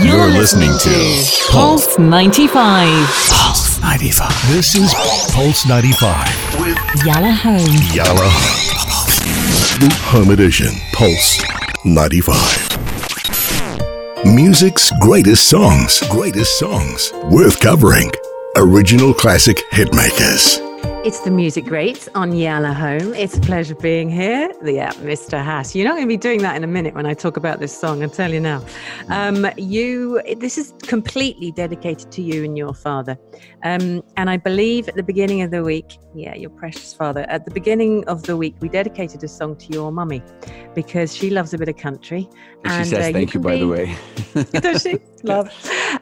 You're listening to Pulse 95. Pulse 95. This is Pulse 95 with Yalla Home. Yalla. The Home Edition. Pulse 95. Music's greatest songs. Greatest songs. Worth covering. Original classic hitmakers. It's the music greats on Yalla Home. It's a pleasure being here. Yeah, Mr. Hass. You're not going to be doing that in a minute when I talk about this song. I'll tell you now. Um, you, this is completely dedicated to you and your father. Um, and I believe at the beginning of the week, yeah, your precious father. At the beginning of the week, we dedicated a song to your mummy because she loves a bit of country. And, she says uh, thank you, you by be, the way. does she? Love.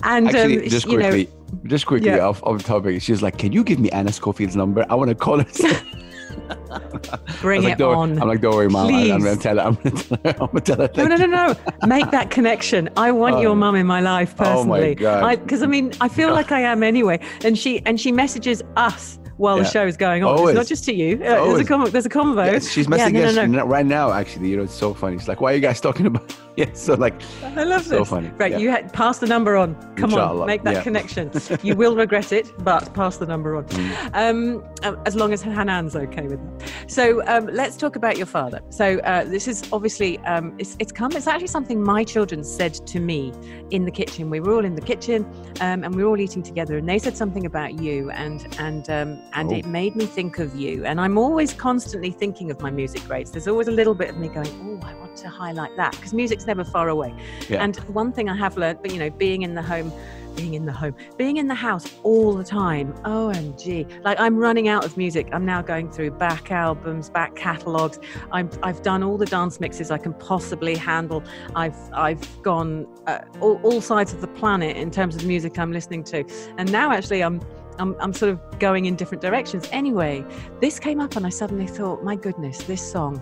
And Actually, um, just quickly, know, just quickly yeah. off, off topic. She's like, "Can you give me Ana Schofield's number? I want to call her." Bring like, it on. I'm like, don't worry, mom. I, am gonna tell her. I'm gonna tell her. I'm gonna tell her. No, no, no, no. Make that connection. I want um, your mum in my life personally. Oh my god. Because I, I, mean, I feel like I am anyway. And she and she messages us while yeah. the show is going on. Always. It's not just to you. Uh, there's a com- there's a convo. Yeah, she's messaging yeah, no, no, no. right now. Actually, you know, it's so funny. She's like, "Why are you guys talking about?" yeah, so like, I love so this. funny. Right, you had pass the number on. Come Inshallah. on, make that connection. you will regret it, but pass the number on. Mm. Um, um, as long as Hanan's okay with it. So um, let's talk about your father. So uh, this is obviously um, it's, it's come. It's actually something my children said to me in the kitchen. We were all in the kitchen, um, and we were all eating together, and they said something about you, and and um, and oh. it made me think of you. And I'm always constantly thinking of my music greats. There's always a little bit of me going, oh, I want to highlight that because music's never far away. Yeah. And one thing I have learned, but you know, being in the home, being in the home, being in the house all the time. OMG. Like I'm running out of music. I'm now going through back albums, back catalogs. i have done all the dance mixes I can possibly handle. I've, I've gone uh, all, all sides of the planet in terms of the music I'm listening to. And now actually I'm, I'm, I'm sort of going in different directions. Anyway, this came up and I suddenly thought, my goodness, this song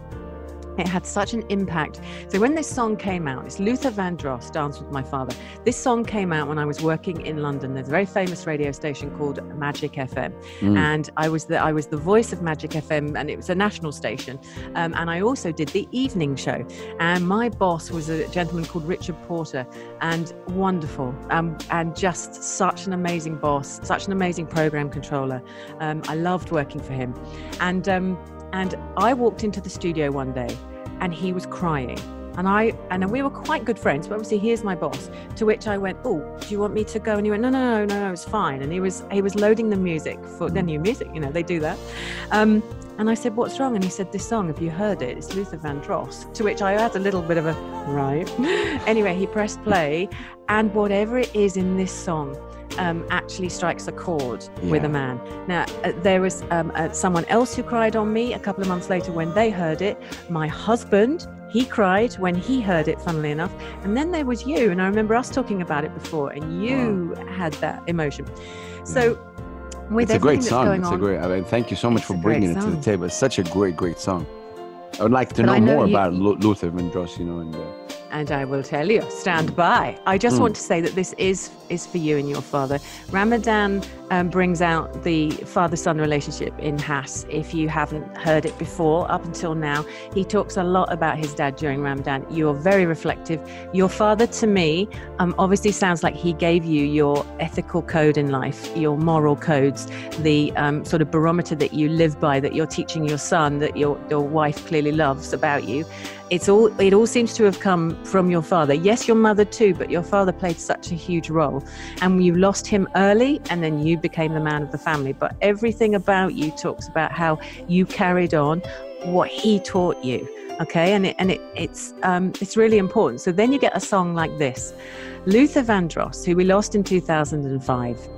it had such an impact. So when this song came out, it's Luther Vandross, Dance with My Father. This song came out when I was working in London. There's a very famous radio station called Magic FM, mm. and I was the I was the voice of Magic FM, and it was a national station. Um, and I also did the evening show. And my boss was a gentleman called Richard Porter, and wonderful, um, and just such an amazing boss, such an amazing program controller. Um, I loved working for him, and um, and I walked into the studio one day and he was crying. And I and we were quite good friends, but obviously here's my boss. To which I went, "Oh, do you want me to go?" And he went, "No, no, no, no, no, it's fine." And he was he was loading the music for the new music, you know, they do that. Um, and I said, "What's wrong?" And he said, "This song, have you heard it? It's Luther Vandross." To which I had a little bit of a right. anyway, he pressed play, and whatever it is in this song, um, actually strikes a chord yeah. with a man. Now, uh, there was um, uh, someone else who cried on me a couple of months later when they heard it. My husband, he cried when he heard it, funnily enough. And then there was you. And I remember us talking about it before, and you wow. had that emotion. So, with it's a great song. It's on, a great. I mean, thank you so much for bringing it to the table. It's such a great, great song. I would like to know, know, more you, about Luther Vandross, you know, and. Uh, and I will tell you, stand by. I just mm. want to say that this is is for you and your father. Ramadan um, brings out the father son relationship in Hass. If you haven't heard it before, up until now, he talks a lot about his dad during Ramadan. You're very reflective. Your father, to me, um, obviously sounds like he gave you your ethical code in life, your moral codes, the um, sort of barometer that you live by, that you're teaching your son, that your, your wife clearly loves about you it's all it all seems to have come from your father yes your mother too but your father played such a huge role and you lost him early and then you became the man of the family but everything about you talks about how you carried on what he taught you okay? And it, and it, it's um, it's really important. So then you get a song like this luther vandross who we lost in 2005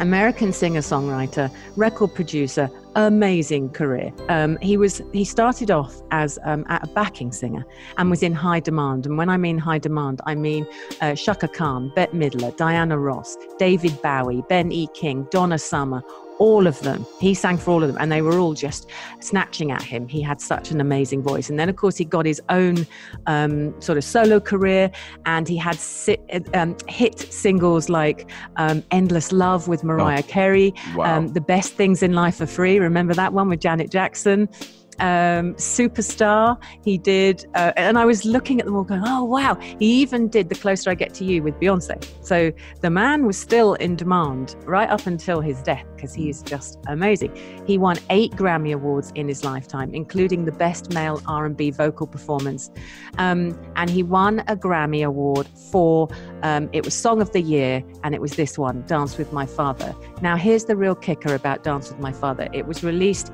American singer songwriter, record producer, amazing career. Um, he was he started off as um, a backing singer and was in high demand. And when I mean high demand, I mean uh, Chaka Khan, Bette Midler, Diana Ross, David Bowie, Ben E. King, Donna Summer, all of them. He sang for all of them, and they were all just snatching at him. He had such an amazing voice. And then, of course, he got his own um, sort of solo career, and he had si- um, hit singles like um, Endless Love with Mariah oh, Carey, wow. Um, the Best Things in Life are Free. Remember that one with Janet Jackson? Um, Superstar. He did, uh, and I was looking at them all going, oh, wow. He even did The Closer I Get to You with Beyonce. So the man was still in demand right up until his death because he is just amazing. He won eight Grammy Awards in his lifetime, including the Best Male R&B Vocal Performance. Um, and he won a Grammy Award for, um, it was Song of the Year, and it was this one, Dance with My Father. Now, here's the real kicker about Dance with My Father. It was released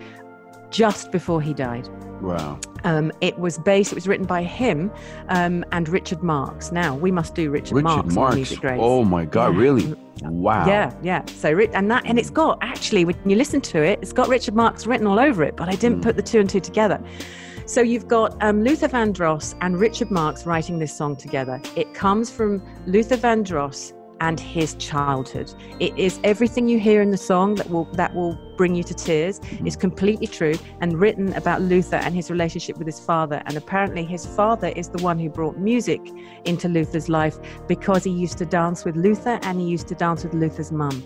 just before he died. Wow. Um, it was based, it was written by him um, and Richard Marx. Now, we must do Richard, Richard Marx. Marx. Music Oh my God, really? Wow. Yeah, yeah. So, and that, and it's got actually, when you listen to it, it's got Richard Marx written all over it, but I didn't mm. put the two and two together. So you've got um, Luther Vandross and Richard Marx writing this song together. It comes from Luther Vandross and his childhood. It is everything you hear in the song that will that will bring you to tears is completely true and written about Luther and his relationship with his father. And apparently, his father is the one who brought music into Luther's life because he used to dance with Luther and he used to dance with Luther's mum.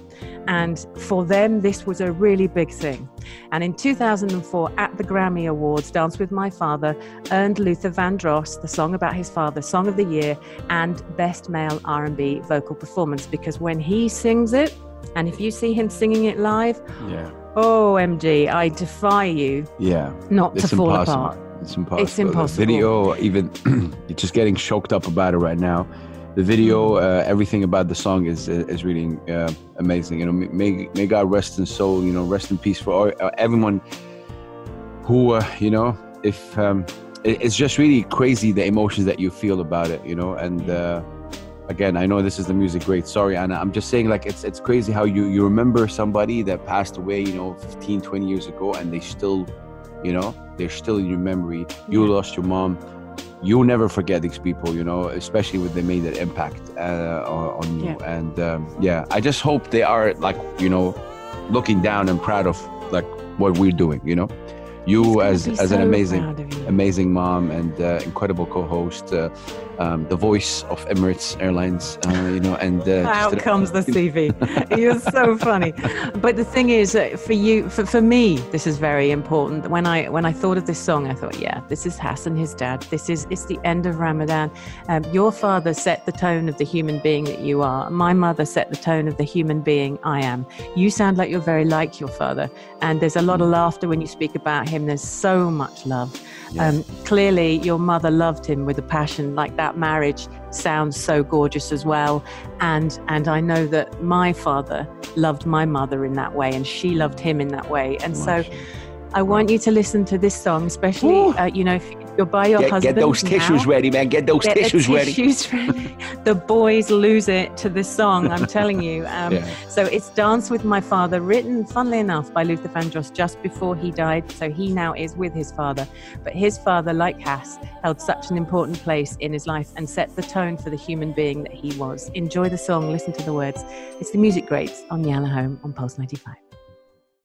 And for them, this was a really big thing. And in 2004, at the Grammy Awards, Dance with My Father earned Luther Vandross the song about his father, Song of the Year, and Best Male R&B Vocal Performance because when he sings it, and if you see him singing it live, yeah. Oh, MG, I defy you. Yeah. Not it's to fall impossible. apart. It's impossible. It's impossible. The video, even you're just getting choked up about it right now. The video, uh, everything about the song is is really uh, amazing. You know, may may God rest in soul. You know, rest in peace for all, uh, everyone who uh, you know. If um, it, it's just really crazy the emotions that you feel about it. You know, and uh, again i know this is the music great. Sorry ana. I'm just saying like it's it's crazy how you you remember somebody that passed away you know 15 20 years ago and they still you know they're still in your memory. You lost your mom. You'll never forget these people you know especially when they made that impact uh, on you. Yeah. and um, yeah i just hope they are like you know looking down and proud of like what we're doing you know? You as as so an amazing amazing mom and uh, incredible co-host uh, um, the voice of Emirates Airlines, uh, you know, and uh, out comes the CV. You're so funny. But the thing is, uh, for you, for, for me, this is very important. When I when I thought of this song, I thought, yeah, this is Hassan, his dad. This is it's the end of Ramadan. Um, your father set the tone of the human being that you are. My mother set the tone of the human being I am. You sound like you're very like your father, and there's a lot of laughter when you speak about him. There's so much love. Um, clearly, your mother loved him with a passion. Like that marriage sounds so gorgeous as well. And and I know that my father loved my mother in that way, and she loved him in that way. And so, I want you to listen to this song, especially uh, you know if you're by your get, husband. Get those now, tissues ready, man. Get those get tissues, tissues ready. ready. the boys lose it to this song. I'm telling you. Um, yeah. So it's "Dance with My Father," written, funnily enough, by Luther Vandross just before he died. So he now is with his father, but his father, like Hass, held such an important place in his life and set the tone for the human being that he was. Enjoy the song. Listen to the words. It's the music greats on Yalla Home on Pulse 95.